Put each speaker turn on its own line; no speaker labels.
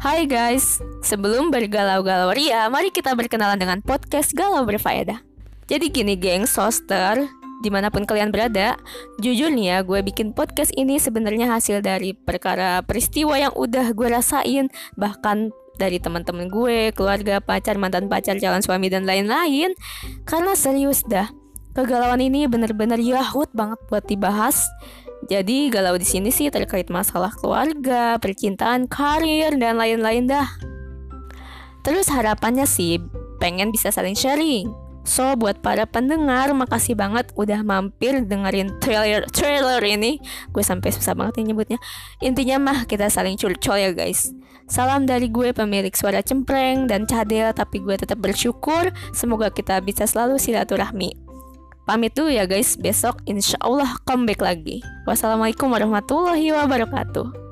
Hai guys, sebelum bergalau-galau ria, mari kita berkenalan dengan podcast Galau Berfaedah. Jadi gini geng, soster, di mana pun kalian berada, jujur nih ya, gue bikin podcast ini sebenarnya hasil dari perkara peristiwa yang udah gue rasain, bahkan dari teman-teman gue, keluarga, pacar, mantan pacar, calon suami dan lain-lain. Karena serius dah, kegalauan ini bener-bener yahut banget buat dibahas. Jadi galau di sini sih terkait masalah keluarga, percintaan, karir, dan lain-lain dah. Terus harapannya sih pengen bisa saling sharing. So buat para pendengar makasih banget udah mampir dengerin trailer trailer ini. Gue sampai susah banget nih nyebutnya. Intinya mah kita saling curcol ya guys. Salam dari gue pemilik suara cempreng dan cadel tapi gue tetap bersyukur semoga kita bisa selalu silaturahmi. Pamit dulu ya guys, besok insya Allah comeback lagi. Wassalamualaikum warahmatullahi wabarakatuh.